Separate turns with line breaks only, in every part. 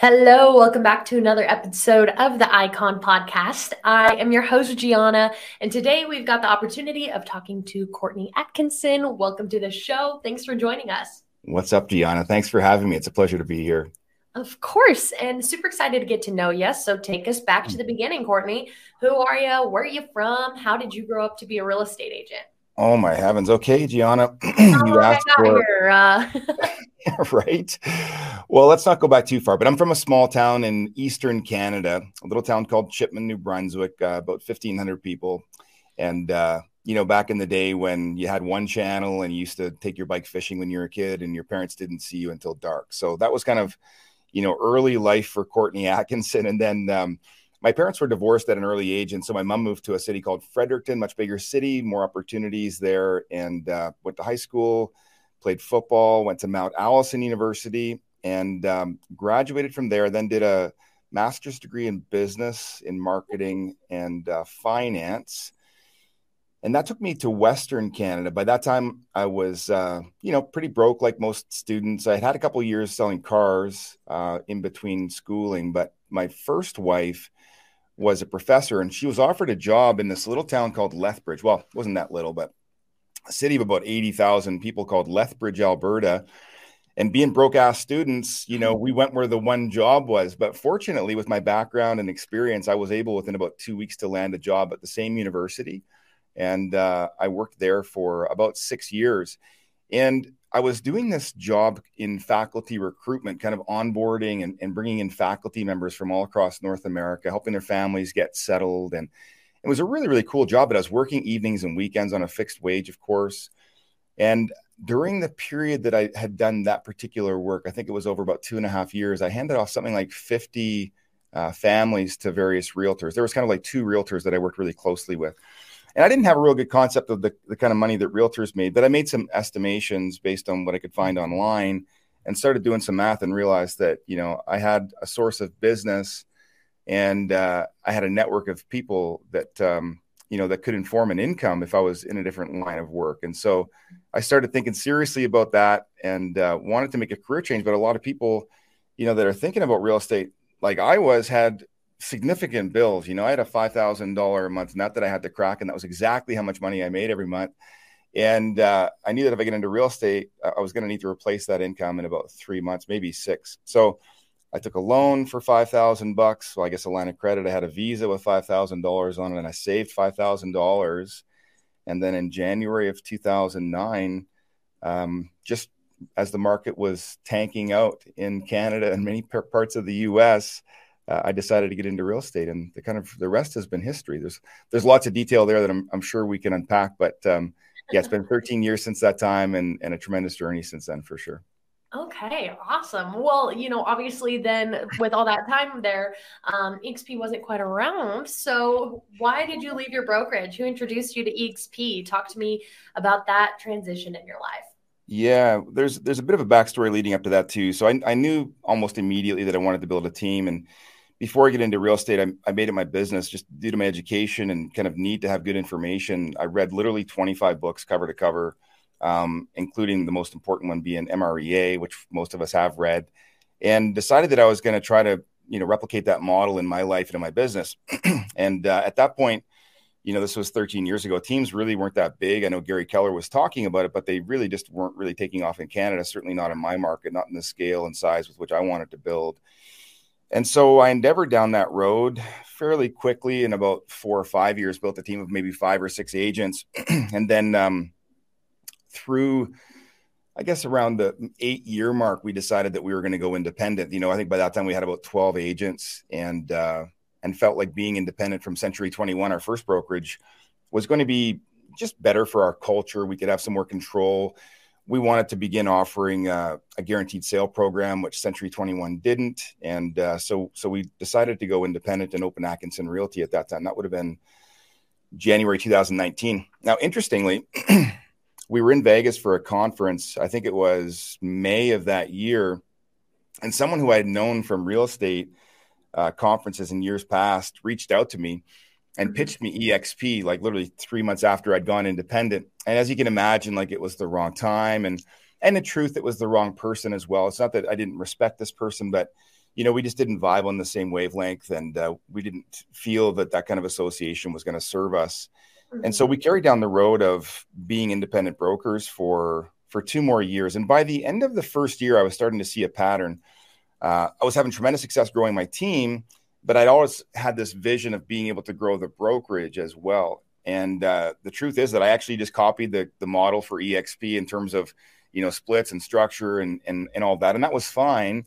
Hello, welcome back to another episode of the Icon Podcast. I am your host, Gianna, and today we've got the opportunity of talking to Courtney Atkinson. Welcome to the show. Thanks for joining us.
What's up, Gianna? Thanks for having me. It's a pleasure to be here.
Of course, and super excited to get to know you. So take us back to the beginning, Courtney. Who are you? Where are you from? How did you grow up to be a real estate agent?
Oh my heavens! Okay, Gianna, you asked for
here, uh...
right. Well, let's not go back too far. But I'm from a small town in eastern Canada, a little town called Chipman, New Brunswick, uh, about 1,500 people. And uh, you know, back in the day when you had one channel and you used to take your bike fishing when you were a kid, and your parents didn't see you until dark. So that was kind of, you know, early life for Courtney Atkinson. And then um, my parents were divorced at an early age, and so my mom moved to a city called Fredericton, much bigger city, more opportunities there, and uh, went to high school, played football, went to Mount Allison University, and um, graduated from there. Then did a master's degree in business, in marketing, and uh, finance. And that took me to Western Canada. By that time, I was, uh, you know, pretty broke, like most students. I had had a couple years selling cars uh, in between schooling, but my first wife was a professor and she was offered a job in this little town called Lethbridge. Well, it wasn't that little, but a city of about 80,000 people called Lethbridge, Alberta. And being broke ass students, you know, we went where the one job was. But fortunately, with my background and experience, I was able within about two weeks to land a job at the same university. And uh, I worked there for about six years. And I was doing this job in faculty recruitment, kind of onboarding and, and, bringing in faculty members from all across North America, helping their families get settled. And it was a really, really cool job. But I was working evenings and weekends on a fixed wage, of course. And during the period that I had done that particular work, I think it was over about two and a half years, I handed off something like 50 uh, families to various realtors. There was kind of like two realtors that I worked really closely with and I didn't have a real good concept of the, the kind of money that realtors made, but I made some estimations based on what I could find online and started doing some math and realized that, you know, I had a source of business and uh, I had a network of people that, um, you know, that could inform an income if I was in a different line of work. And so I started thinking seriously about that and uh, wanted to make a career change. But a lot of people, you know, that are thinking about real estate, like I was, had significant bills. You know, I had a five thousand dollar a month net that I had to crack, and that was exactly how much money I made every month. And uh, I knew that if I get into real estate, I was going to need to replace that income in about three months, maybe six. So I took a loan for five thousand bucks. I guess a line of credit. I had a Visa with five thousand dollars on it, and I saved five thousand dollars. And then in January of 2009, um, just as the market was tanking out in Canada and many parts of the U.S., uh, I decided to get into real estate, and the kind of the rest has been history. There's there's lots of detail there that I'm, I'm sure we can unpack, but um, yeah, it's been 13 years since that time, and and a tremendous journey since then for sure.
Okay, awesome. Well, you know, obviously, then with all that time there, um, EXP wasn't quite around. So, why did you leave your brokerage? Who introduced you to EXP? Talk to me about that transition in your life.
Yeah, there's there's a bit of a backstory leading up to that too. So I, I knew almost immediately that I wanted to build a team, and before I get into real estate, I, I, made it my business just due to my education and kind of need to have good information. I read literally 25 books cover to cover, um, including the most important one being MREA, which most of us have read, and decided that I was going to try to you know replicate that model in my life and in my business. and uh, at that point, you know, this was 13 years ago. Teams really weren't that big. I know Gary Keller was talking about it, but they really just weren't really taking off in Canada. Certainly not in my market, not in the scale and size with which I wanted to build. And so I endeavored down that road fairly quickly in about four or five years, built a team of maybe five or six agents. and then um, through, I guess, around the eight year mark, we decided that we were going to go independent. You know, I think by that time we had about 12 agents and, uh, and felt like being independent from Century 21, our first brokerage, was going to be just better for our culture. We could have some more control. We wanted to begin offering uh, a guaranteed sale program, which Century 21 didn't, and uh, so so we decided to go independent and open Atkinson Realty at that time. That would have been January 2019. Now, interestingly, we were in Vegas for a conference. I think it was May of that year, and someone who I had known from real estate uh, conferences in years past reached out to me and mm-hmm. pitched me EXP like literally three months after I'd gone independent. And as you can imagine, like it was the wrong time, and and in truth, it was the wrong person as well. It's not that I didn't respect this person, but you know, we just didn't vibe on the same wavelength, and uh, we didn't feel that that kind of association was going to serve us. And so we carried down the road of being independent brokers for for two more years. And by the end of the first year, I was starting to see a pattern. Uh, I was having tremendous success growing my team, but I'd always had this vision of being able to grow the brokerage as well. And uh, the truth is that I actually just copied the the model for EXP in terms of you know splits and structure and and and all that, and that was fine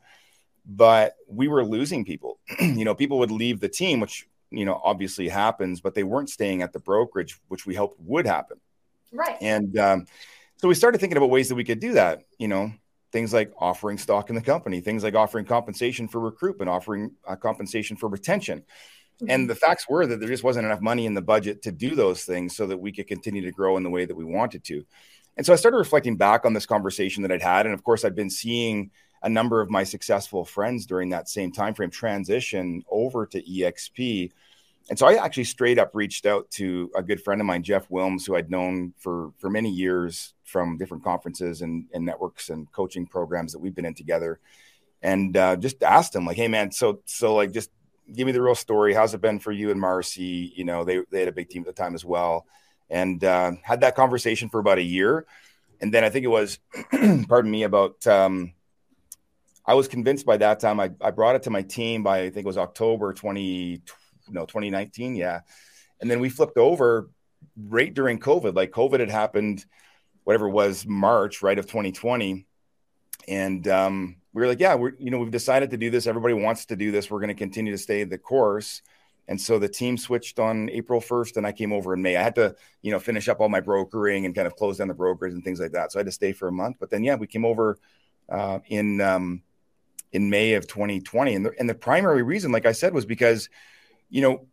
but we were losing people. you know, people would leave the team, which you know obviously happens, but they weren't staying at the brokerage, which we hoped would happen.
Right.
And um, so we started thinking about ways that we could do that. You know, things like offering stock in the company, things like offering compensation for recruitment, offering uh, compensation for retention. Mm-hmm. And the facts were that there just wasn't enough money in the budget to do those things so that we could continue to grow in the way that we wanted to. And so I started reflecting back on this conversation that I'd had. And of course, I'd been seeing a number of my successful friends during that same time frame transition over to exp and so i actually straight up reached out to a good friend of mine jeff wilms who i'd known for for many years from different conferences and, and networks and coaching programs that we've been in together. And uh, just asked him like hey man so so like just give me the real story. How's it been for you and marcy? You know they, they had a big team at the time as well. And uh, had that conversation for about a year. And then i think it was pardon me about um, I was convinced by that time. I, I brought it to my team by I think it was October 20 no 2019, yeah. And then we flipped over right during COVID. Like COVID had happened, whatever it was March, right of 2020, and um, we were like, yeah, we're you know we've decided to do this. Everybody wants to do this. We're going to continue to stay the course. And so the team switched on April 1st, and I came over in May. I had to, you know, finish up all my brokering and kind of close down the brokers and things like that. So I had to stay for a month. But then, yeah, we came over uh, in um, in May of 2020. And the, and the primary reason, like I said, was because, you know,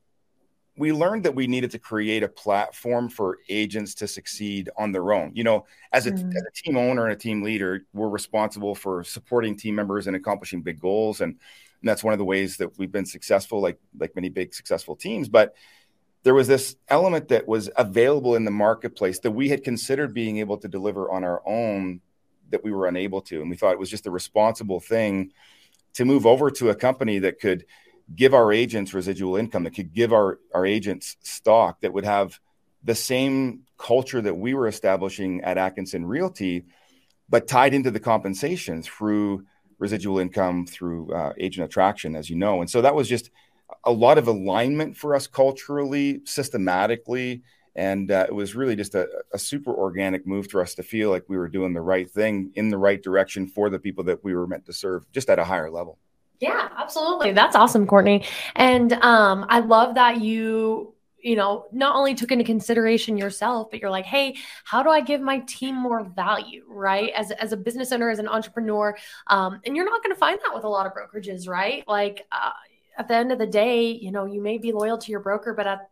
we learned that we needed to create a platform for agents to succeed on their own. You know, as a, mm-hmm. as a team owner and a team leader, we're responsible for supporting team members and accomplishing big goals. And, and that's one of the ways that we've been successful, like like many big successful teams. But there was this element that was available in the marketplace that we had considered being able to deliver on our own that we were unable to. And we thought it was just a responsible thing to move over to a company that could give our agents residual income, that could give our, our agents stock, that would have the same culture that we were establishing at Atkinson Realty, but tied into the compensation through residual income, through uh, agent attraction, as you know. And so that was just a lot of alignment for us culturally, systematically, and uh, it was really just a, a, super organic move for us to feel like we were doing the right thing in the right direction for the people that we were meant to serve, just at a higher level.
Yeah, absolutely. That's awesome, Courtney. And um, I love that you you know, not only took into consideration yourself, but you're like, hey, how do I give my team more value, right? As, as a business owner, as an entrepreneur. Um, and you're not going to find that with a lot of brokerages, right? Like uh, at the end of the day, you know, you may be loyal to your broker, but at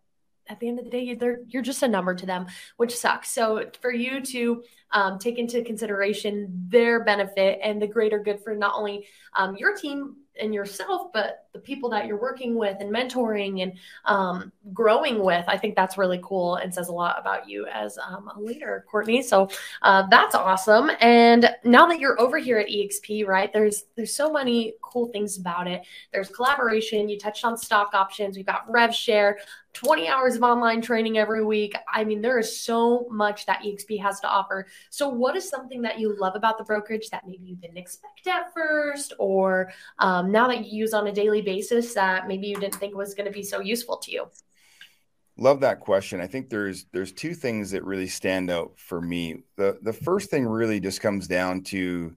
at the end of the day, they're, you're just a number to them, which sucks. So for you to um, take into consideration their benefit and the greater good for not only um, your team and yourself, but the people that you're working with and mentoring and um, growing with. I think that's really cool and says a lot about you as um, a leader, Courtney. So uh, that's awesome. And now that you're over here at EXP, right? There's there's so many cool things about it. There's collaboration. You touched on stock options. We've got Rev Share. 20 hours of online training every week. I mean, there is so much that EXP has to offer. So, what is something that you love about the brokerage that maybe you didn't expect at first, or um, now that you use on a daily basis that maybe you didn't think was going to be so useful to you?
Love that question. I think there's there's two things that really stand out for me. The the first thing really just comes down to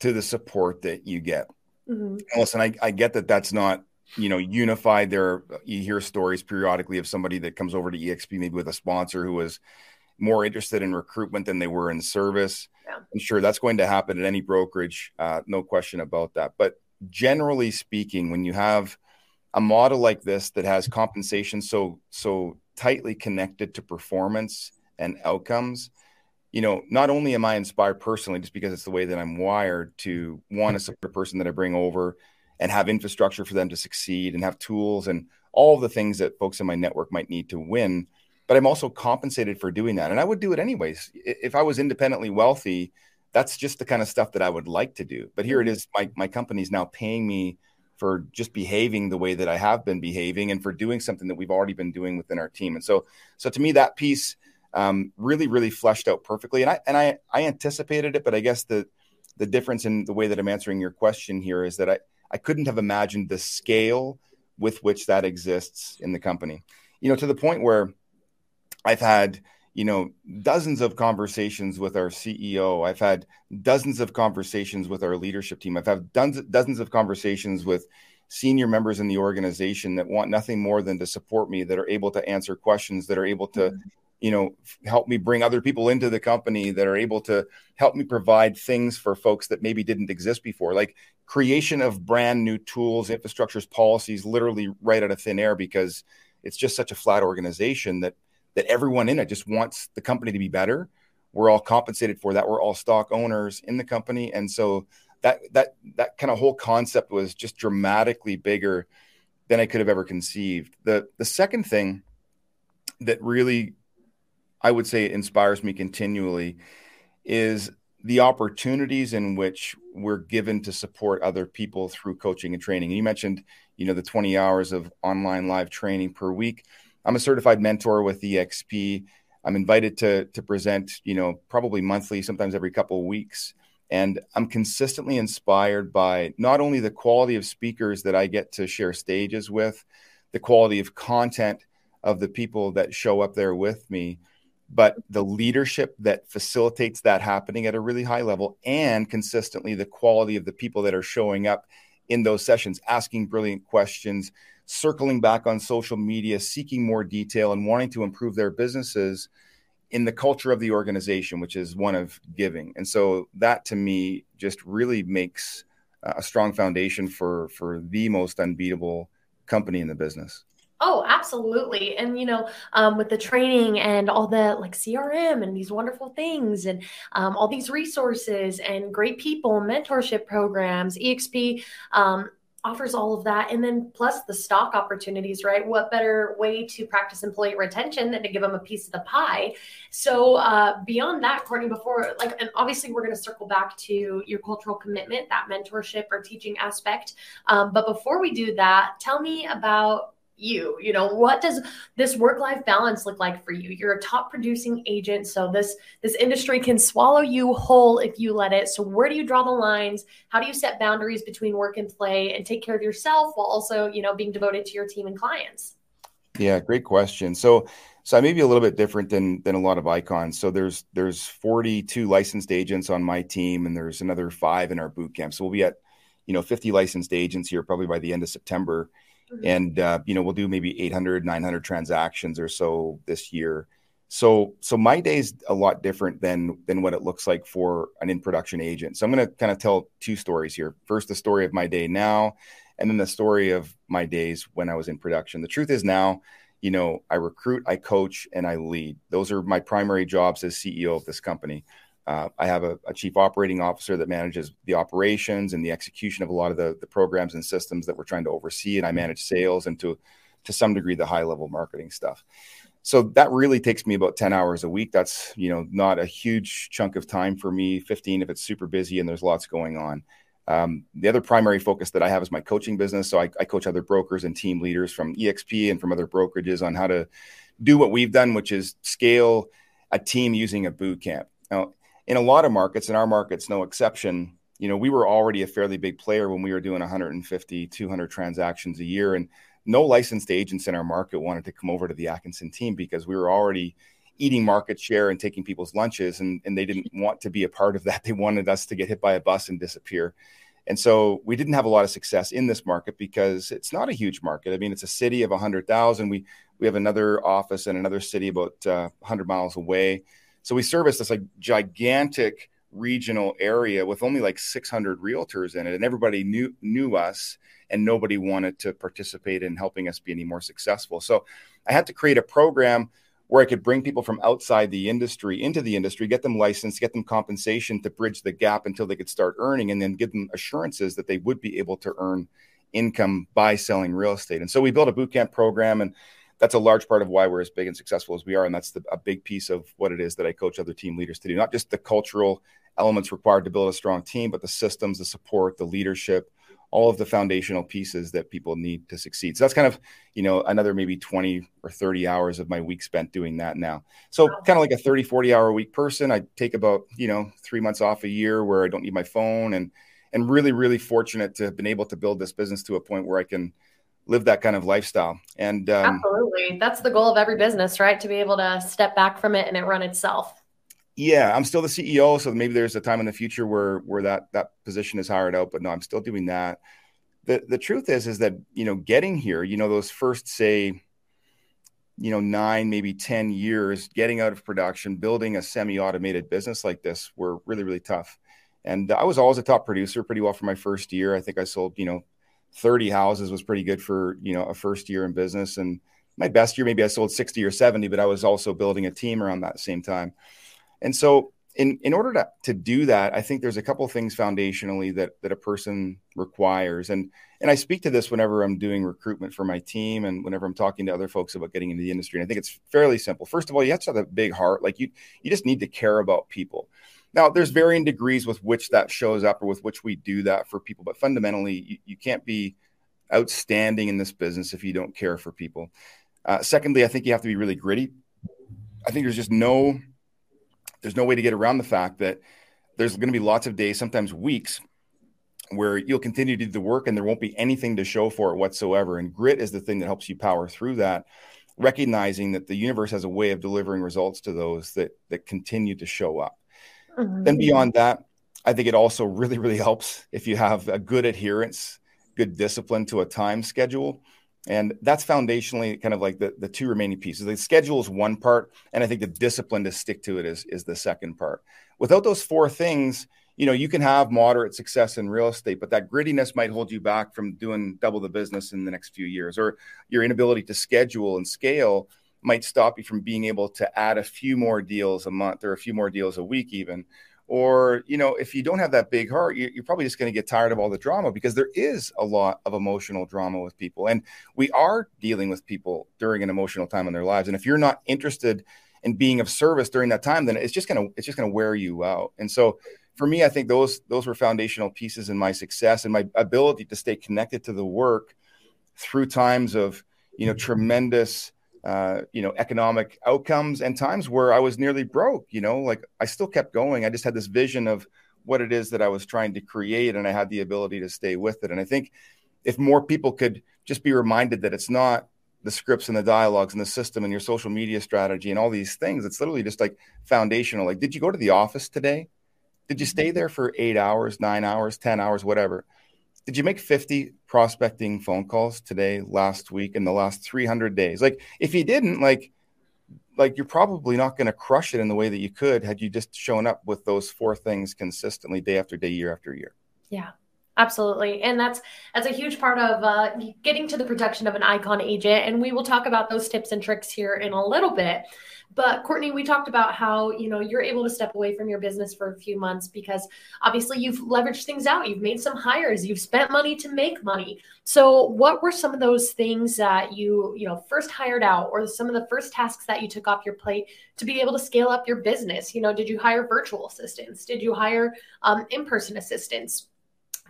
to the support that you get. Mm-hmm. Listen, I, I get that that's not you know, unified their, you hear stories periodically of somebody that comes over to EXP, maybe with a sponsor who was more interested in recruitment than they were in service. Yeah. I'm sure that's going to happen at any brokerage, uh, no question about that. But generally speaking, when you have a model like this that has compensation so so tightly connected to performance and outcomes, you know, not only am I inspired personally, just because it's the way that I'm wired to want to support a person that I bring over and have infrastructure for them to succeed and have tools and all the things that folks in my network might need to win. But I'm also compensated for doing that. And I would do it anyways. If I was independently wealthy, that's just the kind of stuff that I would like to do. But here it is my, my company's now paying me for just behaving the way that I have been behaving and for doing something that we've already been doing within our team. And so, so to me, that piece um, really, really fleshed out perfectly. And I and I I anticipated it, but I guess the the difference in the way that I'm answering your question here is that I I couldn't have imagined the scale with which that exists in the company. You know, to the point where I've had you know dozens of conversations with our CEO. I've had dozens of conversations with our leadership team. I've had dozens of conversations with senior members in the organization that want nothing more than to support me that are able to answer questions that are able to mm-hmm you know help me bring other people into the company that are able to help me provide things for folks that maybe didn't exist before. Like creation of brand new tools infrastructures policies literally right out of thin air because it's just such a flat organization that that everyone in it just wants the company to be better. We're all compensated for that. We're all stock owners in the company. And so that that that kind of whole concept was just dramatically bigger than i could have ever conceived. The the second thing that really I would say it inspires me continually is the opportunities in which we're given to support other people through coaching and training. And you mentioned, you know, the 20 hours of online live training per week. I'm a certified mentor with EXP. I'm invited to to present, you know, probably monthly, sometimes every couple of weeks. And I'm consistently inspired by not only the quality of speakers that I get to share stages with, the quality of content of the people that show up there with me, but the leadership that facilitates that happening at a really high level and consistently the quality of the people that are showing up in those sessions asking brilliant questions circling back on social media seeking more detail and wanting to improve their businesses in the culture of the organization which is one of giving. And so that to me just really makes uh, a strong foundation for for the most unbeatable company in the business
Oh, absolutely. And, you know, um, with the training and all the like CRM and these wonderful things and um, all these resources and great people, mentorship programs, EXP um, offers all of that. And then plus the stock opportunities, right? What better way to practice employee retention than to give them a piece of the pie? So, uh, beyond that, Courtney, before, like, and obviously we're going to circle back to your cultural commitment, that mentorship or teaching aspect. Um, but before we do that, tell me about you you know what does this work life balance look like for you you're a top producing agent so this this industry can swallow you whole if you let it so where do you draw the lines how do you set boundaries between work and play and take care of yourself while also you know being devoted to your team and clients
yeah great question so so I may be a little bit different than than a lot of icons. So there's there's 42 licensed agents on my team, and there's another five in our boot camp. So we'll be at, you know, 50 licensed agents here probably by the end of September. Mm-hmm. And, uh, you know, we'll do maybe 800, 900 transactions or so this year. So, so my day is a lot different than than what it looks like for an in production agent. So I'm going to kind of tell two stories here. First, the story of my day now, and then the story of my days when I was in production. The truth is now, you know, I recruit, I coach, and I lead. Those are my primary jobs as CEO of this company. Uh, I have a, a, chief operating officer that manages the operations and the execution of a lot of the, the programs and systems that we're trying to oversee, and I manage sales and to to some degree the high level marketing stuff. So that really takes me about 10 hours a week. That's, you know, not a huge chunk of time for me, 15 if it's super busy and there's lots going on. Um, the other primary focus that I have is my coaching business. So I, I, coach other brokers and team leaders from EXP and from other brokerages on how to do what we've done, which is scale a team using a boot camp. Now, in a lot of markets, and our market's no exception, you know, we were already a fairly big player when we were doing 150, 200 transactions a year. And no licensed agents in our market wanted to come over to the Atkinson team because we were already eating market share and taking people's lunches and, and they didn't want to be a part of that. They wanted us to get hit by a bus and disappear. And so we didn't have a lot of success in this market because it's not a huge market. I mean, it's a city of 100,000. We we have another office in another city about uh, 100 miles away. So we service this like gigantic regional area with only like 600 realtors in it, and everybody knew knew us, and nobody wanted to participate in helping us be any more successful. So I had to create a program where I could bring people from outside the industry into the industry, get them licensed, get them compensation to bridge the gap until they could start earning, and then give them assurances that they would be able to earn income by selling real estate. And so we built a bootcamp program, and that's a large part of why we're as big and successful as we are. And that's the, a big piece of what it is that I coach other team leaders to do, not just the cultural elements required to build a strong team, but the systems, the support, the leadership, all of the foundational pieces that people need to succeed. So that's kind of, you know, another maybe 20 or 30 hours of my week spent doing that now. So kind of like a 30, 40 hour a week person. I take about, you know, three months off a year where I don't need my phone and and really, really fortunate to have been able to build this business to a point where I can live that kind of lifestyle. And
um, absolutely. That's the goal of every business, right? To be able to step back from it and it run itself
yeah, I'm still the CEO, so maybe there's a time in the future where where that that position is hired out. But no, I'm still doing that. the The truth is, is that you know, getting here, you know, those first say, you know, nine maybe ten years, getting out of production, building a semi-automated business like this, were really really tough. And I was always a top producer, pretty well for my first year. I think I sold, you know, 30 houses was pretty good for you know a first year in business. And my best year, maybe I sold 60 or 70, but I was also building a team around that same time. And so in, in order to, to do that, I think there's a couple of things foundationally that, that a person requires. And, and I speak to this whenever I'm doing recruitment for my team and whenever I'm talking to other folks about getting into the industry. And I think it's fairly simple. First of all, you have to have a big heart. Like you, you just need to care about people. Now, there's varying degrees with which that shows up or with which we do that for people. But fundamentally, you, you can't be outstanding in this business if you don't care for people. Uh, secondly, I think you have to be really gritty. I think there's just no there's no way to get around the fact that there's going to be lots of days, sometimes weeks, where you'll continue to do the work and there won't be anything to show for it whatsoever. And grit is the thing that helps you power through that, recognizing that the universe has a way of delivering results to those that that continue to show up. Mm-hmm. Then beyond that, I think it also really, really helps if you have a good adherence, good discipline to a time schedule and that's foundationally kind of like the, the two remaining pieces. The schedule is one part, and I think the discipline to stick to it is, is the second part. Without those four things, you know, you can have moderate success in real estate, but that grittiness might hold you back from doing double the business in the next few years, or your inability to schedule and scale might stop you from being able to add a few more deals a month or a few more deals a week, even. Or you know if you don't have that big heart you're probably just going to get tired of all the drama because there is a lot of emotional drama with people. And we are dealing with people during an emotional time in their lives. And if you're not interested in being of service during that time then it's just going to it's just going to wear you out. And so for me i think those those were foundational pieces in my success and my ability to stay connected to the work through times of you know tremendous uh, you know, economic outcomes and times where I was nearly broke, you know, like I still kept going. I just had this vision of what it is that I was trying to create and I had the ability to stay with it. And I think if more people could just be reminded that it's not the scripts and the dialogues and the system and your social media strategy and all these things, it's literally just like foundational. Like, did you go to the office today? Did you stay there for eight hours, nine hours, 10 hours, whatever? Did you make 50 prospecting phone calls today, last week, in the last 300 days? Like, if you didn't, like, like you're probably not going to crush it in the way that you could had you just shown up with those four things consistently, day after day, year after year.
Yeah, absolutely, and that's that's a huge part of uh, getting to the production of an icon agent. And we will talk about those tips and tricks here in a little bit. But Courtney, we talked about how, you know, you're able to step away from your business for a few months because obviously you've leveraged things out. You've made some hires, you've spent money to make money. So what were some of those things that you, you know, first hired out or some of the first tasks that you took off your plate to be able to scale up your business? You know, did you hire virtual assistants? Did you hire um, in-person assistants?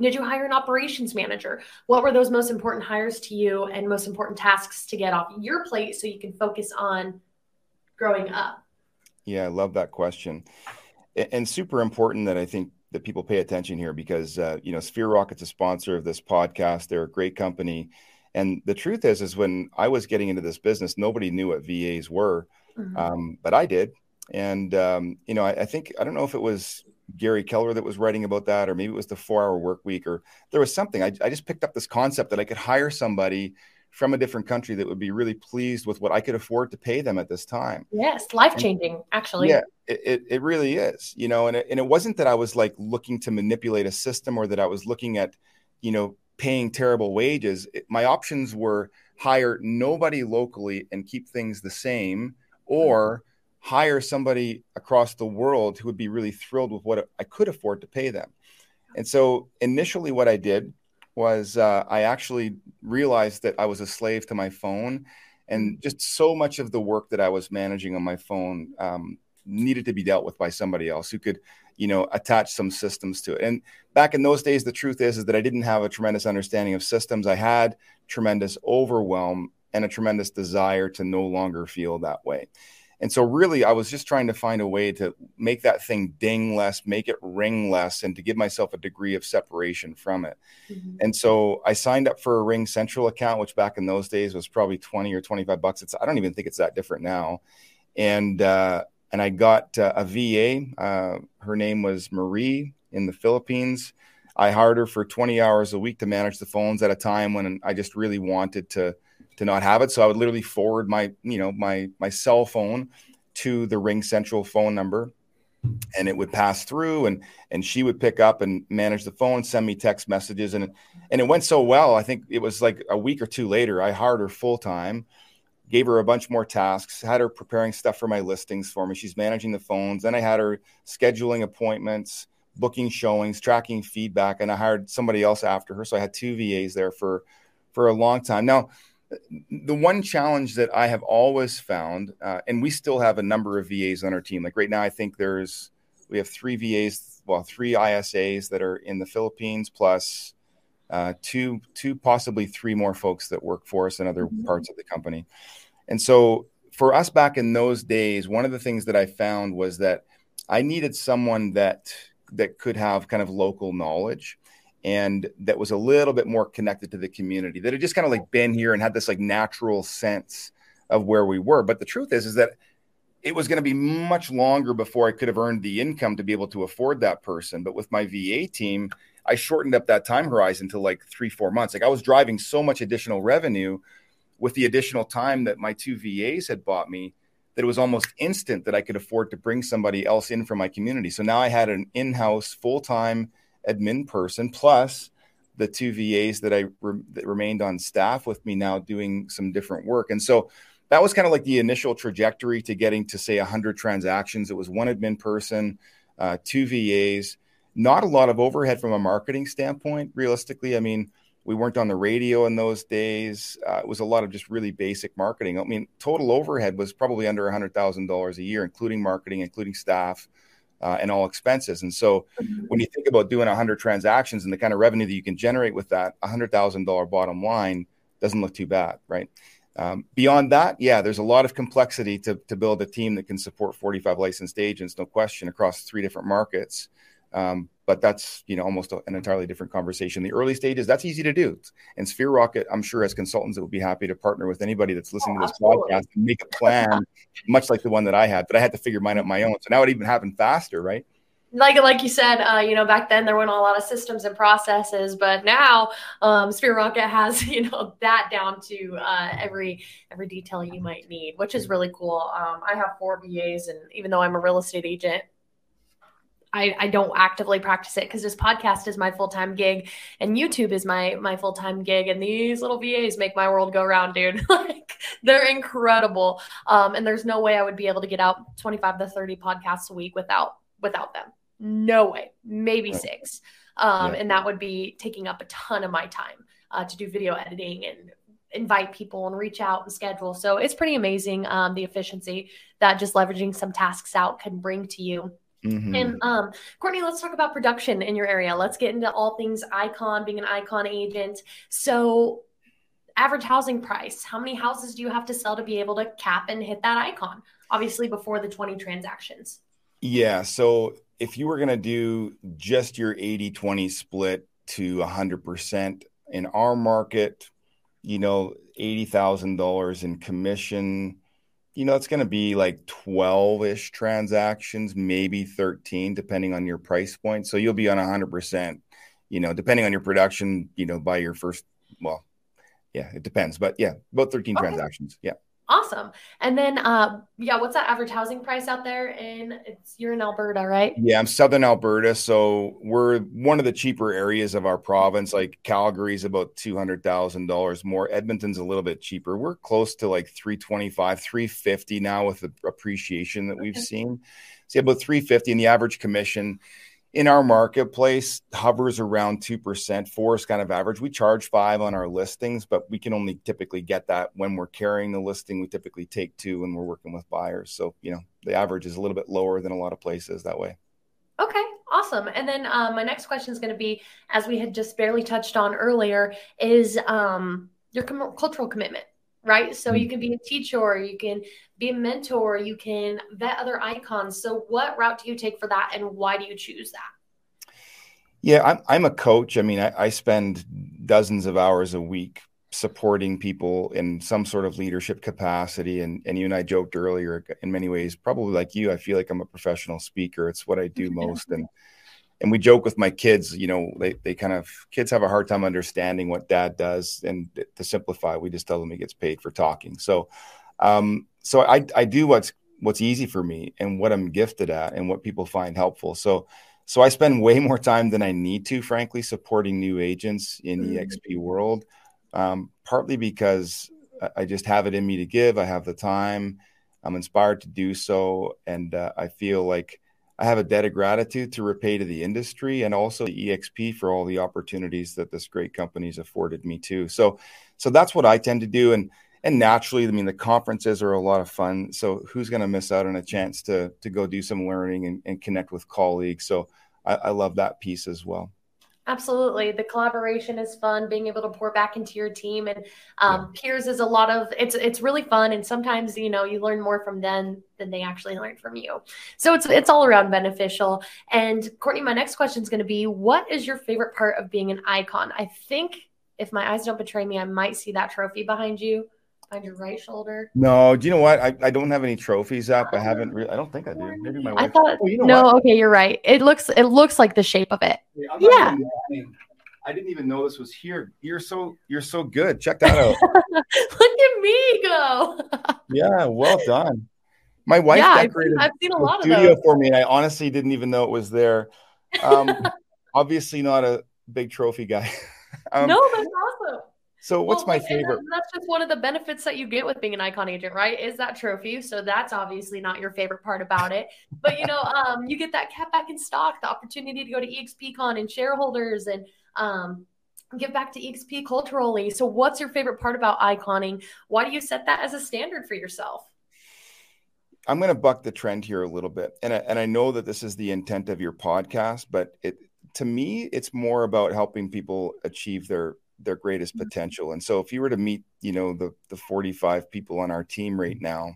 Did you hire an operations manager? What were those most important hires to you and most important tasks to get off your plate so you can focus on growing up?
Yeah, I love that question. And super important that I think that people pay attention here because uh, you know Sphere Rocket's a sponsor of this podcast. They're a great company, and the truth is, is when I was getting into this business, nobody knew what VAs were, mm-hmm. um, but I did. And um, you know, I, I, think I don't know if it was Gary Keller that was writing about that, or maybe it was the four hour work week, or there was something. I, I just picked up this concept that I could hire somebody from a different country that would be really pleased with what I could afford to pay them at this time.
Yes, life changing, actually.
Yeah, it, it, it, really is, you know, and it, and it wasn't that I was like looking to manipulate a system or that I was looking at, you know, paying terrible wages. It, my options were hire nobody locally and keep things the same or hire somebody across the world who would be really thrilled with what I could afford to pay them. And so initially what I did was uh, I actually realized that I was a slave to my phone, and just so much of the work that I was managing on my phone um, needed to be dealt with by somebody else who could, you know, attach some systems to it. And back in those days, the truth is, is that I didn't have a tremendous understanding of systems. I had tremendous overwhelm and a tremendous desire to no longer feel that way. And so, really, I was just trying to find a way to make that thing ding less, make it ring less, and to give myself a degree of separation from it. Mm-hmm. And so, I signed up for a Ring Central account, which back in those days was probably 20 or 25 bucks. It's, I don't even think it's that different now. And, uh, and I got uh, a VA. Uh, her name was Marie in the Philippines. I hired her for 20 hours a week to manage the phones at a time when I just really wanted to to not have it. So I would literally forward my, you know, my my cell phone to the Ring Central phone number, and it would pass through, and and she would pick up and manage the phone, send me text messages, and and it went so well. I think it was like a week or two later, I hired her full time. Gave her a bunch more tasks, had her preparing stuff for my listings for me. She's managing the phones. Then I had her scheduling appointments, booking showings, tracking feedback, and I hired somebody else after her. So I had two VAs there for for a long time. Now, the one challenge that I have always found, uh, and we still have a number of VAs on our team. Like right now, I think there's we have three VAs, well, three ISAs that are in the Philippines, plus uh, two, two, possibly three more folks that work for us in other mm-hmm. parts of the company. And so, for us back in those days, one of the things that I found was that I needed someone that that could have kind of local knowledge and that was a little bit more connected to the community that had just kind of like been here and had this like natural sense of where we were. But the truth is is that it was going to be much longer before i could have earned the income to be able to afford that person. But with my va team i shortened up that time horizon to like three four months. Like i was driving so much additional revenue with the additional time that my two vas had bought me that it was almost instant that i could afford to bring somebody else in from my community. So now i had an in-house full-time admin person plus the two VAs that I re- that remained on staff with me now doing some different work. And so that was kind of like the initial trajectory to getting to say 100 transactions. It was one admin person, uh, two VAs, not a lot of overhead from a marketing standpoint. Realistically, I mean, we weren't on the radio in those days. Uh, it was a lot of just really basic marketing. I mean, total overhead was probably under $100,000 a year, including marketing, including staff uh, and all expenses. And so mm-hmm. when you think about doing 100 transactions and the kind of revenue that you can generate with that, $100,000 bottom line doesn't look too bad, right? Um, beyond that, yeah, there's a lot of complexity to, to build a team that can support 45 licensed agents, no question, across three different markets. Um, but that's you know almost an entirely different conversation. The early stages that's easy to do, and Sphere Rocket, I'm sure as consultants, it would be happy to partner with anybody that's listening oh, to this absolutely. podcast and make a plan, much like the one that I had. But I had to figure mine out my own, so now it even happened faster, right?
like like you said, uh, you know, back then there weren't a lot of systems and processes, but now um, Sphere Rocket has you know that down to uh, every every detail you might need, which is really cool. Um, I have four VAs, and even though I'm a real estate agent, I, I don't actively practice it because this podcast is my full-time gig and YouTube is my my full-time gig and these little VAs make my world go round, dude. like they're incredible. Um, and there's no way I would be able to get out 25 to 30 podcasts a week without without them. No way. Maybe six. Um, yeah. and that would be taking up a ton of my time uh, to do video editing and invite people and reach out and schedule. So it's pretty amazing um, the efficiency that just leveraging some tasks out can bring to you Mm-hmm. And um, Courtney, let's talk about production in your area. Let's get into all things icon, being an icon agent. So, average housing price, how many houses do you have to sell to be able to cap and hit that icon? Obviously, before the 20 transactions.
Yeah. So, if you were going to do just your 80 20 split to 100% in our market, you know, $80,000 in commission you know, it's going to be like 12 ish transactions, maybe 13, depending on your price point. So you'll be on 100%, you know, depending on your production, you know, by your first, well, yeah, it depends. But yeah, about 13 okay. transactions. Yeah.
Awesome. And then, uh, yeah, what's that average housing price out there? And it's you're in Alberta, right?
Yeah, I'm Southern Alberta, so we're one of the cheaper areas of our province. Like Calgary's about two hundred thousand dollars more. Edmonton's a little bit cheaper. We're close to like three twenty five, three fifty now with the appreciation that we've seen. See so about three fifty, and the average commission in our marketplace hovers around 2%. Four is kind of average. We charge five on our listings, but we can only typically get that when we're carrying the listing. We typically take two when we're working with buyers. So, you know, the average is a little bit lower than a lot of places that way.
Okay, awesome. And then uh, my next question is going to be, as we had just barely touched on earlier, is um, your com- cultural commitment right? So you mm-hmm. can be a teacher, you can be a mentor, you can vet other icons. So what route do you take for that and why do you choose that?
Yeah, I'm, I'm a coach. I mean, I, I spend dozens of hours a week supporting people in some sort of leadership capacity. And, and you and I joked earlier, in many ways, probably like you, I feel like I'm a professional speaker. It's what I do most. And and we joke with my kids, you know, they, they kind of kids have a hard time understanding what dad does. And to simplify, we just tell them he gets paid for talking. So, um, so I, I do what's, what's easy for me and what I'm gifted at and what people find helpful. So, so I spend way more time than I need to, frankly, supporting new agents in mm-hmm. EXP world. Um, partly because I just have it in me to give. I have the time. I'm inspired to do so, and uh, I feel like I have a debt of gratitude to repay to the industry and also the EXP for all the opportunities that this great company has afforded me too. So, so that's what I tend to do. And and naturally, I mean, the conferences are a lot of fun. So who's going to miss out on a chance to to go do some learning and, and connect with colleagues? So I, I love that piece as well.
Absolutely. The collaboration is fun, being able to pour back into your team and um, yeah. peers is a lot of it's it's really fun and sometimes you know you learn more from them than they actually learn from you. So it's it's all around beneficial. And Courtney, my next question is going to be what is your favorite part of being an icon? I think if my eyes don't betray me, I might see that trophy behind you on your right shoulder?
No, do you know what? I, I don't have any trophies up. I haven't really. I don't think I do. Maybe my wife.
I thought. Oh, you know no, what? okay, you're right. It looks it looks like the shape of it. yeah.
I didn't even know this was here. You're so you're so good. Check that out.
Look at me go.
yeah, well done. My wife
yeah, decorated I've seen, I've seen a lot
of studio for me, and I honestly didn't even know it was there. Um, obviously, not a big trophy guy.
um, no, that's awesome.
So what's well, my favorite?
That's just one of the benefits that you get with being an icon agent, right? Is that trophy. So that's obviously not your favorite part about it. But you know, um, you get that cap back in stock, the opportunity to go to EXPCon and shareholders and um, give back to EXP culturally. So what's your favorite part about iconing? Why do you set that as a standard for yourself?
I'm going to buck the trend here a little bit. And I, and I know that this is the intent of your podcast, but it to me it's more about helping people achieve their their greatest mm-hmm. potential. And so if you were to meet, you know, the the 45 people on our team right now,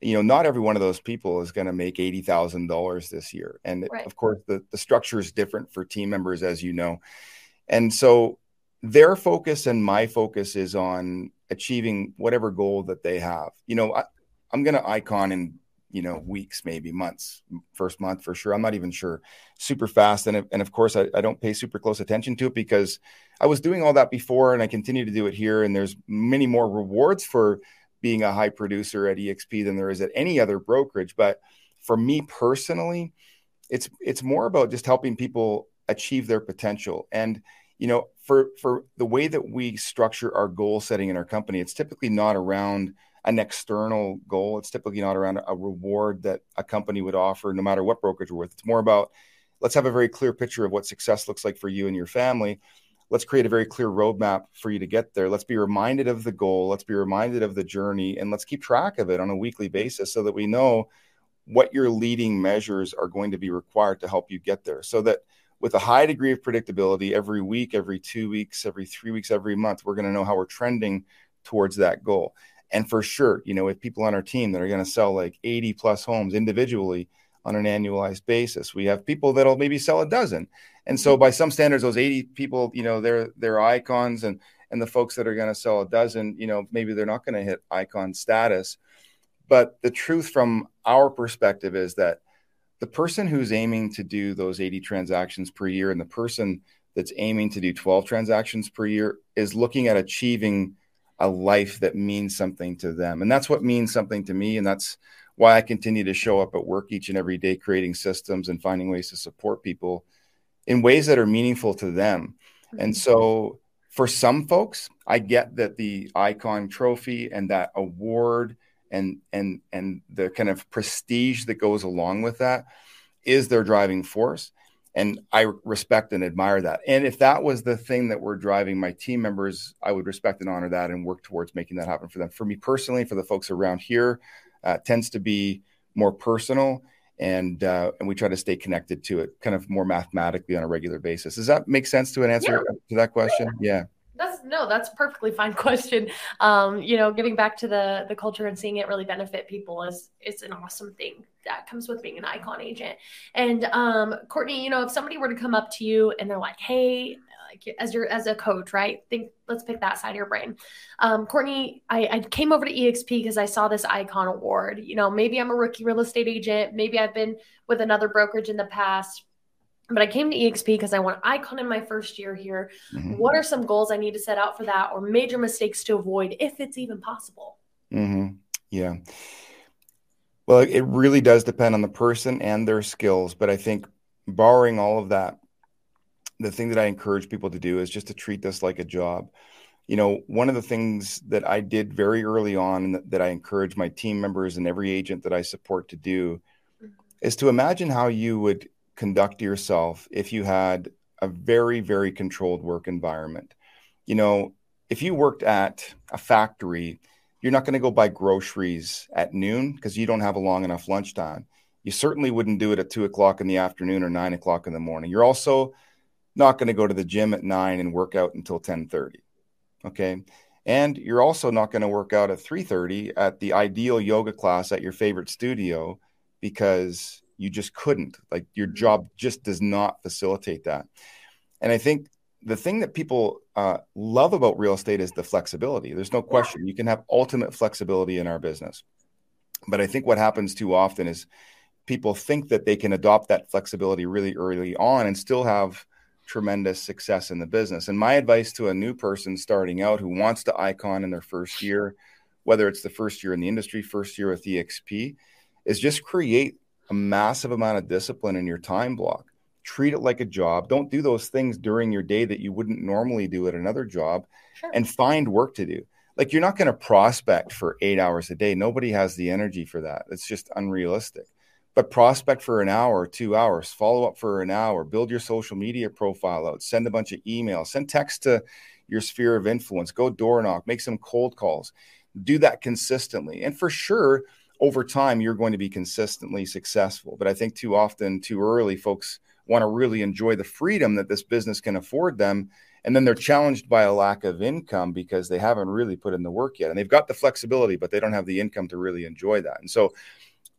you know, not every one of those people is going to make $80,000 this year. And right. of course, the, the structure is different for team members, as you know. And so their focus and my focus is on achieving whatever goal that they have. You know, I, am going to icon in you know weeks maybe months first month for sure. I'm not even sure. Super fast and, and of course I, I, don't pay super close attention to it because i was doing all that before and i continue to do it here and there's many more rewards for being a high producer at exp than there is at any other brokerage. But for me personally it's it's more about just helping people achieve their potential. And you know for for the way that we structure our goal setting in our company it's typically not around an external goal. It's typically not around a reward that a company would offer, no matter what brokerage we're with. It's more about let's have a very clear picture of what success looks like for you and your family. Let's create a very clear roadmap for you to get there. Let's be reminded of the goal. Let's be reminded of the journey, and let's keep track of it on a weekly basis so that we know what your leading measures are going to be required to help you get there. So that with a high degree of predictability, every week, every two weeks, every three weeks, every month, we're going to know how we're trending towards that goal. And for sure, you know, with people on our team that are going to sell like 80 plus homes individually on an annualized basis, we have people that'll maybe sell a dozen. And so mm-hmm. by some standards, those 80 people, you know, they're they're icons and and the folks that are going to sell a dozen, you know, maybe they're not going to hit icon status. But the truth from our perspective is that the person who's aiming to do those 80 transactions per year and the person that's aiming to do 12 transactions per year is looking at achieving a life that means something to them. And that's what means something to me. And that's why I continue to show up at work each and every day, creating systems and finding ways to support people in ways that are meaningful to them. And mm-hmm. so for some folks, I get that the icon trophy and that award and and and the kind of prestige that goes along with that is their driving force and i respect and admire that. And if that was the thing that we're driving my team members i would respect and honor that and work towards making that happen for them. For me personally for the folks around here uh, tends to be more personal and uh, and we try to stay connected to it kind of more mathematically on a regular basis. Does that make sense to an answer yeah. to that question? Yeah
that's no that's perfectly fine question. Um you know getting back to the the culture and seeing it really benefit people is it's an awesome thing that comes with being an icon agent. And um courtney you know if somebody were to come up to you and they're like hey like as your as a coach right? Think let's pick that side of your brain. Um courtney i, I came over to exp because i saw this icon award. You know maybe i'm a rookie real estate agent. Maybe i've been with another brokerage in the past but I came to EXP because I want icon in my first year here. Mm-hmm. What are some goals I need to set out for that or major mistakes to avoid if it's even possible?
Mm-hmm. Yeah. Well, it really does depend on the person and their skills. But I think, barring all of that, the thing that I encourage people to do is just to treat this like a job. You know, one of the things that I did very early on and that, that I encourage my team members and every agent that I support to do mm-hmm. is to imagine how you would conduct yourself if you had a very, very controlled work environment. You know, if you worked at a factory, you're not going to go buy groceries at noon because you don't have a long enough lunchtime. You certainly wouldn't do it at two o'clock in the afternoon or nine o'clock in the morning. You're also not going to go to the gym at nine and work out until 1030. Okay. And you're also not going to work out at 3:30 at the ideal yoga class at your favorite studio because you just couldn't. Like your mm-hmm. job just does not facilitate that. And I think the thing that people uh, love about real estate is the flexibility. There's no question. You can have ultimate flexibility in our business. But I think what happens too often is people think that they can adopt that flexibility really early on and still have tremendous success in the business. And my advice to a new person starting out who wants to icon in their first year, whether it's the first year in the industry, first year with EXP, is just create a massive amount of discipline in your time block. Treat it like a job. Don't do those things during your day that you wouldn't normally do at another job sure. and find work to do. Like you're not going to prospect for eight hours a day. Nobody has the energy for that. It's just unrealistic. But prospect for an hour, two hours, follow up for an hour, build your social media profile out, send a bunch of emails, send text to your sphere of influence, go door knock, make some cold calls. Do that consistently. And for sure, over time you're going to be consistently successful. But I think too often, too early, folks want to really enjoy the freedom that this business can afford them. And then they're challenged by a lack of income because they haven't really put in the work yet. And they've got the flexibility, but they don't have the income to really enjoy that. And so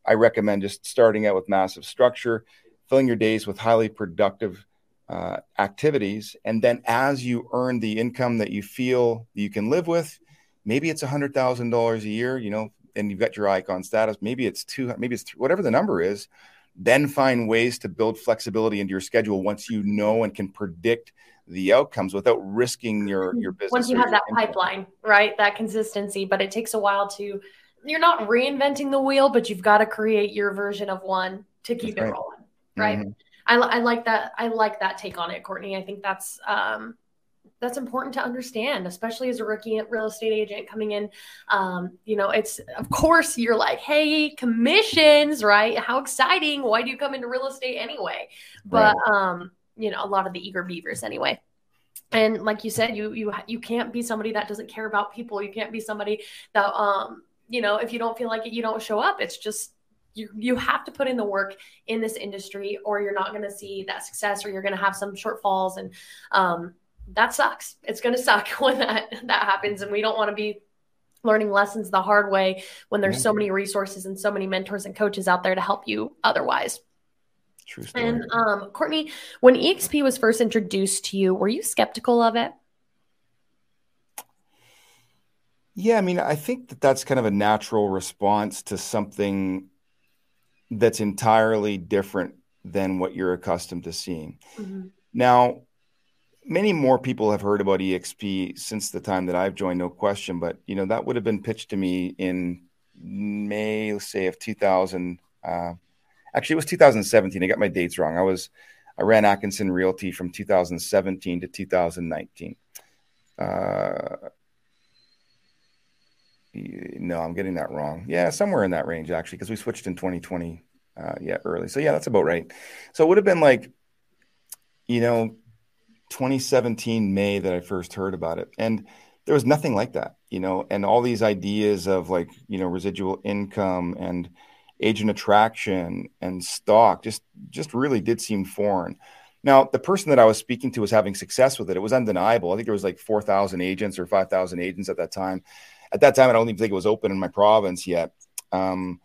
I recommend just starting out with massive structure, filling your days with highly productive uh, activities. And then as you earn the income that you feel you can live with, maybe it's $100,000 a year, you know, and you've got your icon status. Maybe it's two, maybe it's three, whatever the number is. Then find ways to build flexibility into your schedule once you know and can predict the outcomes without risking your your business.
Once you have that income. pipeline, right? That consistency, but it takes a while to. You're not reinventing the wheel, but you've got to create your version of one to keep that's it right. rolling, right? Mm-hmm. I, I like that. I like that take on it, Courtney. I think that's um, that's important to understand, especially as a rookie real estate agent coming in. Um, you know, it's of course you're like, hey, commissions, right? How exciting! Why do you come into real estate anyway? But right. um, you know, a lot of the eager beavers anyway. And like you said, you you you can't be somebody that doesn't care about people. You can't be somebody that um, you know, if you don't feel like it, you don't show up. It's just you you have to put in the work in this industry or you're not going to see that success or you're going to have some shortfalls and um that sucks. It's going to suck when that that happens, and we don't want to be learning lessons the hard way when there's so many resources and so many mentors and coaches out there to help you otherwise. True story. And um, Courtney, when EXP was first introduced to you, were you skeptical of it?
Yeah, I mean, I think that that's kind of a natural response to something that's entirely different than what you're accustomed to seeing. Mm-hmm. Now, many more people have heard about exp since the time that i've joined no question but you know that would have been pitched to me in may let's say of 2000 uh, actually it was 2017 i got my dates wrong. I was i ran atkinson realty from 2017 to 2019 uh, no i'm getting that wrong. Yeah somewhere in that range actually because we switched in 2020 uh, yeah early. So yeah that's about right. So it would have been like you know 2017 May that I first heard about it. And there was nothing like that, you know, and all these ideas of like, you know, residual income and agent attraction and stock just just really did seem foreign. Now, the person that I was speaking to was having success with it. It was undeniable. I think there was like 4,000 agents or 5,000 agents at that time. At that time, I don't even think it was open in my province yet. Um,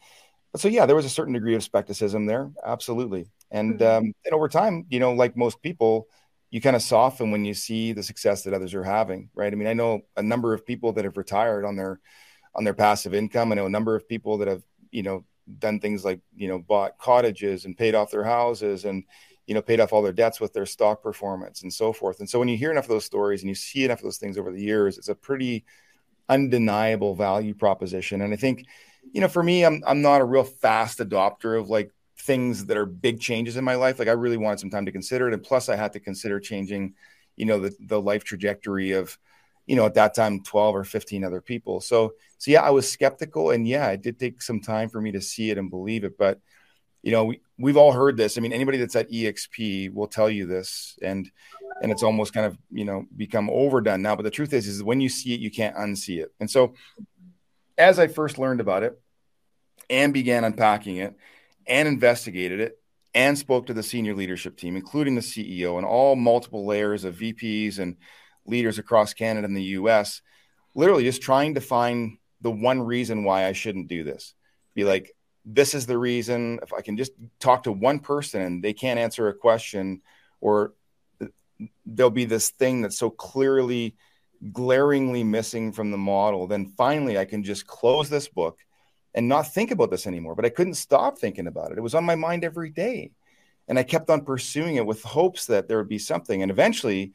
but so, yeah, there was a certain degree of skepticism there. Absolutely. And, mm-hmm. um, and over time, you know, like most people, you kind of soften when you see the success that others are having, right? I mean, I know a number of people that have retired on their on their passive income. I know a number of people that have, you know, done things like, you know, bought cottages and paid off their houses and, you know, paid off all their debts with their stock performance and so forth. And so when you hear enough of those stories and you see enough of those things over the years, it's a pretty undeniable value proposition. And I think, you know, for me, I'm I'm not a real fast adopter of like things that are big changes in my life. Like I really wanted some time to consider it. And plus I had to consider changing, you know, the, the life trajectory of, you know, at that time, 12 or 15 other people. So, so yeah, I was skeptical and yeah, it did take some time for me to see it and believe it. But, you know, we, we've all heard this. I mean, anybody that's at EXP will tell you this and, and it's almost kind of, you know, become overdone now. But the truth is, is when you see it, you can't unsee it. And so as I first learned about it and began unpacking it, and investigated it and spoke to the senior leadership team, including the CEO and all multiple layers of VPs and leaders across Canada and the US, literally just trying to find the one reason why I shouldn't do this. Be like, this is the reason. If I can just talk to one person and they can't answer a question, or there'll be this thing that's so clearly, glaringly missing from the model, then finally I can just close this book and not think about this anymore. But I couldn't stop thinking about it. It was on my mind every day. And I kept on pursuing it with hopes that there would be something. And eventually,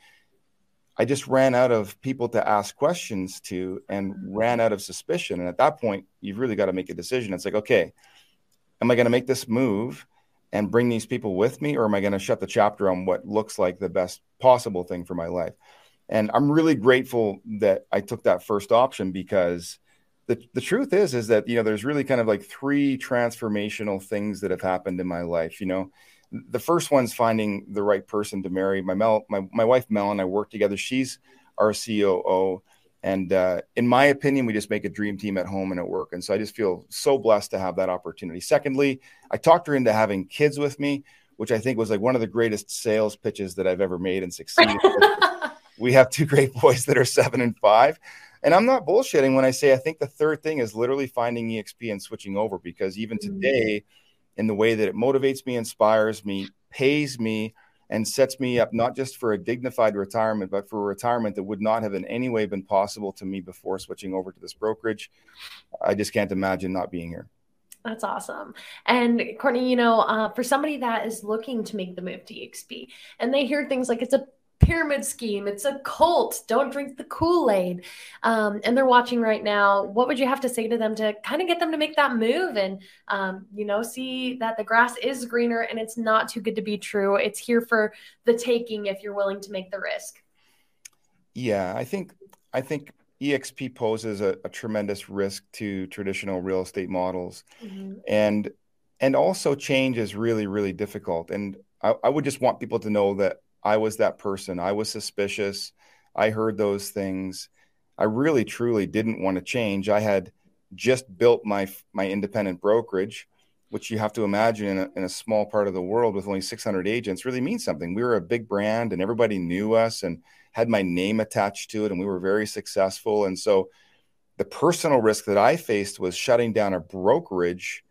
I just ran out of people to ask questions to and ran out of suspicion. And at that point, you've really got to make a decision. It's like, okay, am I going to make this move and bring these people with me, or am I going to shut the chapter on what looks like the best possible thing for my life? And I'm really grateful that I took that first option because the, the truth is is that you know there's really kind of like three transformational things that have happened in my life you know? The first one's finding the right person to marry. My mel my, my wife mel and i work together. She's our coo and uh, in my opinion we just make a dream team at home and at work and so i just feel so blessed to have that opportunity. Secondly i talked her into having kids with me which i think was like one of the greatest sales pitches that i've ever made and succeeded we have two great boys that are seven and five and I'm not bullshitting when I say I think the third thing is literally finding EXP and switching over because even mm-hmm. today, in the way that it motivates me, inspires me, pays me, and sets me up not just for a dignified retirement, but for a retirement that would not have in any way been possible to me before switching over to this brokerage. I just can't imagine not being here.
That's awesome. And Courtney, you know, uh, for somebody that is looking to make the move to EXP and they hear things like it's a pyramid scheme. It's a cult. Don't drink the Kool Aid. Um, and they're watching right now. What would you have to say to them to kind of get them to make that move and, um, you know, see that the grass is greener and it's not too good to be true? It's here for the taking if you're willing to make the risk.
Yeah, I think I think EXP poses a, a tremendous risk to traditional real estate models, mm-hmm. and and also change is really really difficult. And I, I would just want people to know that I was that person. I was suspicious. I heard those things. I really truly didn't want to change. I had just built my my independent brokerage, which you have to imagine in a, in a small part of the world with only 600 agents really means something. We were a big brand and everybody knew us and had my name attached to it and we were very successful and so the personal risk that I faced was shutting down a brokerage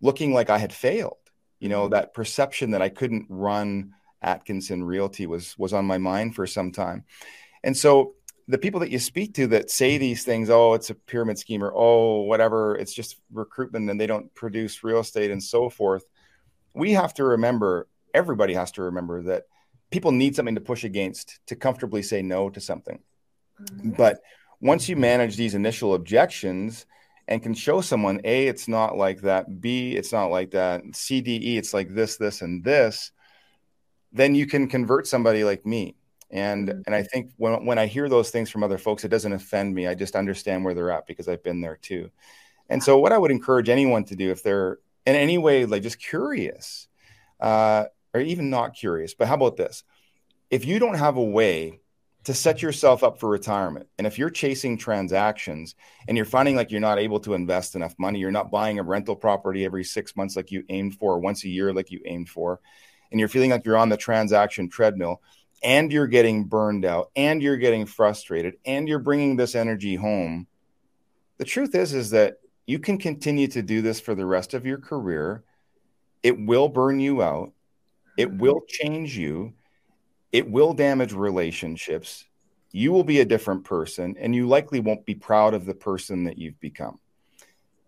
looking like I had failed. You know, mm-hmm. that perception that I couldn't run Atkinson Realty was was on my mind for some time. And so the people that you speak to that say these things, oh, it's a pyramid scheme or oh, whatever, it's just recruitment and they don't produce real estate and so forth. We have to remember, everybody has to remember that people need something to push against to comfortably say no to something. Mm-hmm. But once you manage these initial objections and can show someone, A, it's not like that, B, it's not like that, C, D, E, it's like this, this, and this, then you can convert somebody like me and mm-hmm. and I think when when I hear those things from other folks, it doesn't offend me. I just understand where they're at because I've been there too. And so, what I would encourage anyone to do if they're in any way like just curious, uh, or even not curious, but how about this? If you don't have a way to set yourself up for retirement, and if you're chasing transactions and you're finding like you're not able to invest enough money, you're not buying a rental property every six months like you aimed for, once a year like you aimed for, and you're feeling like you're on the transaction treadmill and you're getting burned out and you're getting frustrated and you're bringing this energy home the truth is is that you can continue to do this for the rest of your career. It will burn you out. It mm-hmm. will change you. It will damage relationships. You will be a different person and you likely won't be proud of the person that you've become.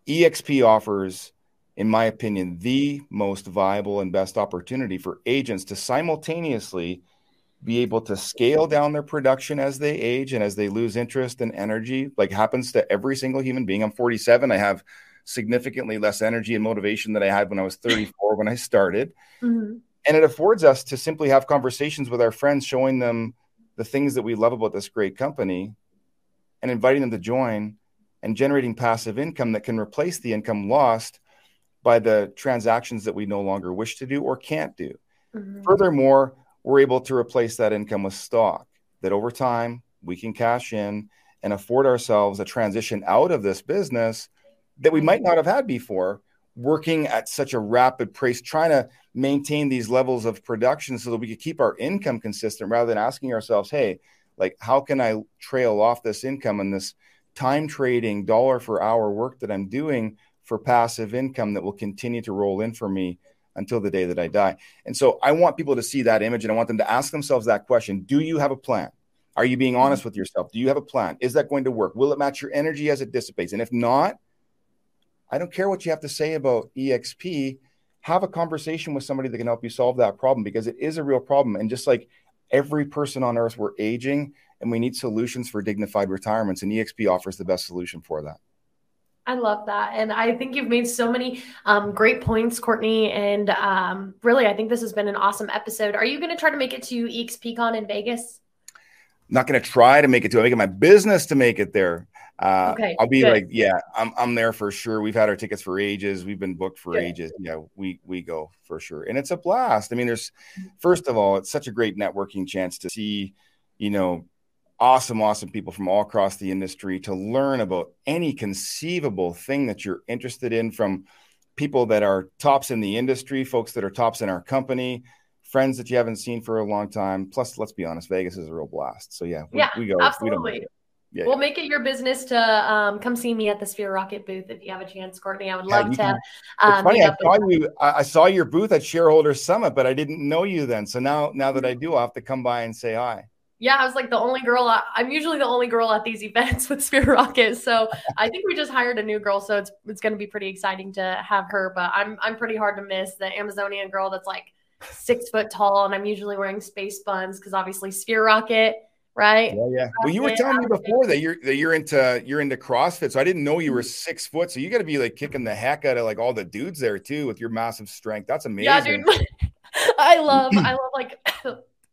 Exp offers in my opinion the most viable and best opportunity for agents to simultaneously be able to scale down their production as they age and as they lose interest and energy, like happens to every single human being. I'm 47. I have significantly less energy and motivation than I had when I was 34 when I started. Mm-hmm. And it affords us to simply have conversations with our friends, showing them the things that we love about this great company and inviting them to join and generating passive income that can replace the income lost by the transactions that we no longer wish to do or can't do. Mm-hmm. Furthermore, we're able to replace that income with stock that over time we can cash in and afford ourselves a transition out of this business that we might not have had before working at such a rapid pace trying to maintain these levels of production so that we could keep our income consistent rather than asking ourselves hey like how can i trail off this income and this time trading dollar for hour work that i'm doing for passive income that will continue to roll in for me until the day that I die. And so I want people to see that image and I want them to ask themselves that question Do you have a plan? Are you being honest with yourself? Do you have a plan? Is that going to work? Will it match your energy as it dissipates? And if not, I don't care what you have to say about EXP. Have a conversation with somebody that can help you solve that problem because it is a real problem. And just like every person on earth, we're aging and we need solutions for dignified retirements. And EXP offers the best solution for that.
I love that. And I think you've made so many um, great points, Courtney. And um, really, I think this has been an awesome episode. Are you going to try to make it to Eek's EXPCon in Vegas?
not going to try to make it to it. make it my business to make it there. Uh, okay, I'll be good. like, yeah, I'm, I'm there for sure. We've had our tickets for ages. We've been booked for good. ages. Yeah, we, we go for sure. And it's a blast. I mean, there's, first of all, it's such a great networking chance to see, you know, awesome, awesome people from all across the industry to learn about any conceivable thing that you're interested in from people that are tops in the industry, folks that are tops in our company, friends that you haven't seen for a long time. Plus, let's be honest, Vegas is a real blast. So yeah,
we, yeah, we go. Absolutely. We yeah, we'll yeah. make it your business to um, come see me at the Sphere Rocket booth if you have a chance, Courtney. I would love yeah, to.
Um, funny. I saw you. I saw your booth at Shareholder Summit, but I didn't know you then. So now, now that I do, I'll have to come by and say hi
yeah, I was like the only girl. I'm usually the only girl at these events with Sphere Rocket. So I think we just hired a new girl, so it's it's going to be pretty exciting to have her. But I'm I'm pretty hard to miss the Amazonian girl that's like six foot tall, and I'm usually wearing space buns because obviously Sphere Rocket, right?
Yeah, yeah. Well, you were telling me before that you're that you're into you're into CrossFit, so I didn't know you were six foot. So you got to be like kicking the heck out of like all the dudes there too with your massive strength. That's amazing. Yeah, dude.
I love I love like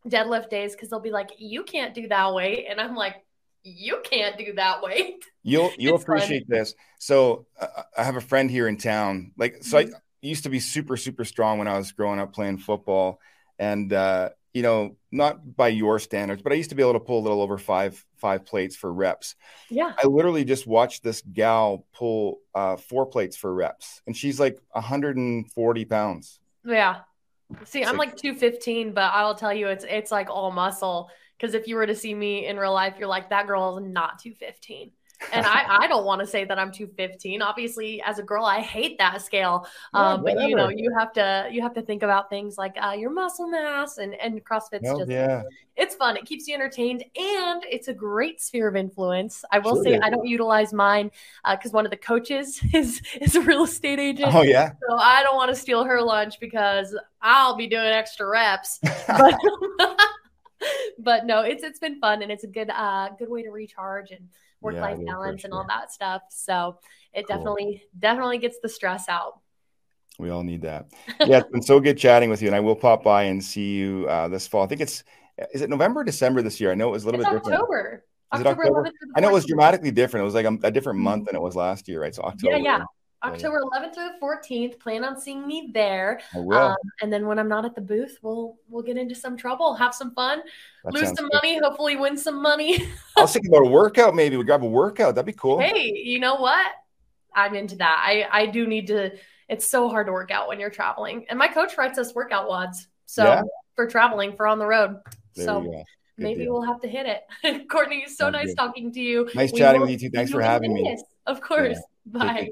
deadlift days because they'll be like, "You can't do that weight," and I'm like, "You can't do that weight."
You'll you'll appreciate this. So uh, I have a friend here in town. Like, so mm-hmm. I used to be super super strong when I was growing up playing football, and uh, you know, not by your standards, but I used to be able to pull a little over five five plates for reps.
Yeah.
I literally just watched this gal pull uh, four plates for reps, and she's like 140 pounds.
Yeah. See, I'm like 215, but I'll tell you, it's it's like all muscle. Because if you were to see me in real life, you're like, that girl is not 215. And I, I don't want to say that I'm 215. Obviously, as a girl, I hate that scale. Uh, but you know, you have to you have to think about things like uh, your muscle mass and and CrossFit's well, just yeah. it's fun. It keeps you entertained and it's a great sphere of influence. I will sure say I don't utilize mine because uh, one of the coaches is is a real estate agent.
Oh yeah.
So I don't want to steal her lunch because I'll be doing extra reps. But, but no, it's it's been fun and it's a good uh good way to recharge and work life yeah, balance and all that stuff. So it cool. definitely definitely gets the stress out.
We all need that. Yeah, it's been so good chatting with you, and I will pop by and see you uh, this fall. I think it's is it November, December this year? I know it was a little
it's
bit
October. different.
Is October. October? I know it was dramatically different. It was like a, a different month than it was last year, right? So October.
Yeah, yeah. October 11th to the 14th. Plan on seeing me there.
I will. Um,
and then when I'm not at the booth, we'll we'll get into some trouble, have some fun, that lose some good. money, hopefully win some money.
I was thinking about a workout. Maybe we grab a workout. That'd be cool.
Hey, you know what? I'm into that. I I do need to. It's so hard to work out when you're traveling, and my coach writes us workout WODs. So yeah. for traveling, for on the road. There so maybe deal. we'll have to hit it. Courtney, it's so Sounds nice good. talking to you.
Nice we chatting with you too. Thanks for having me.
Of course. Yeah. Bye.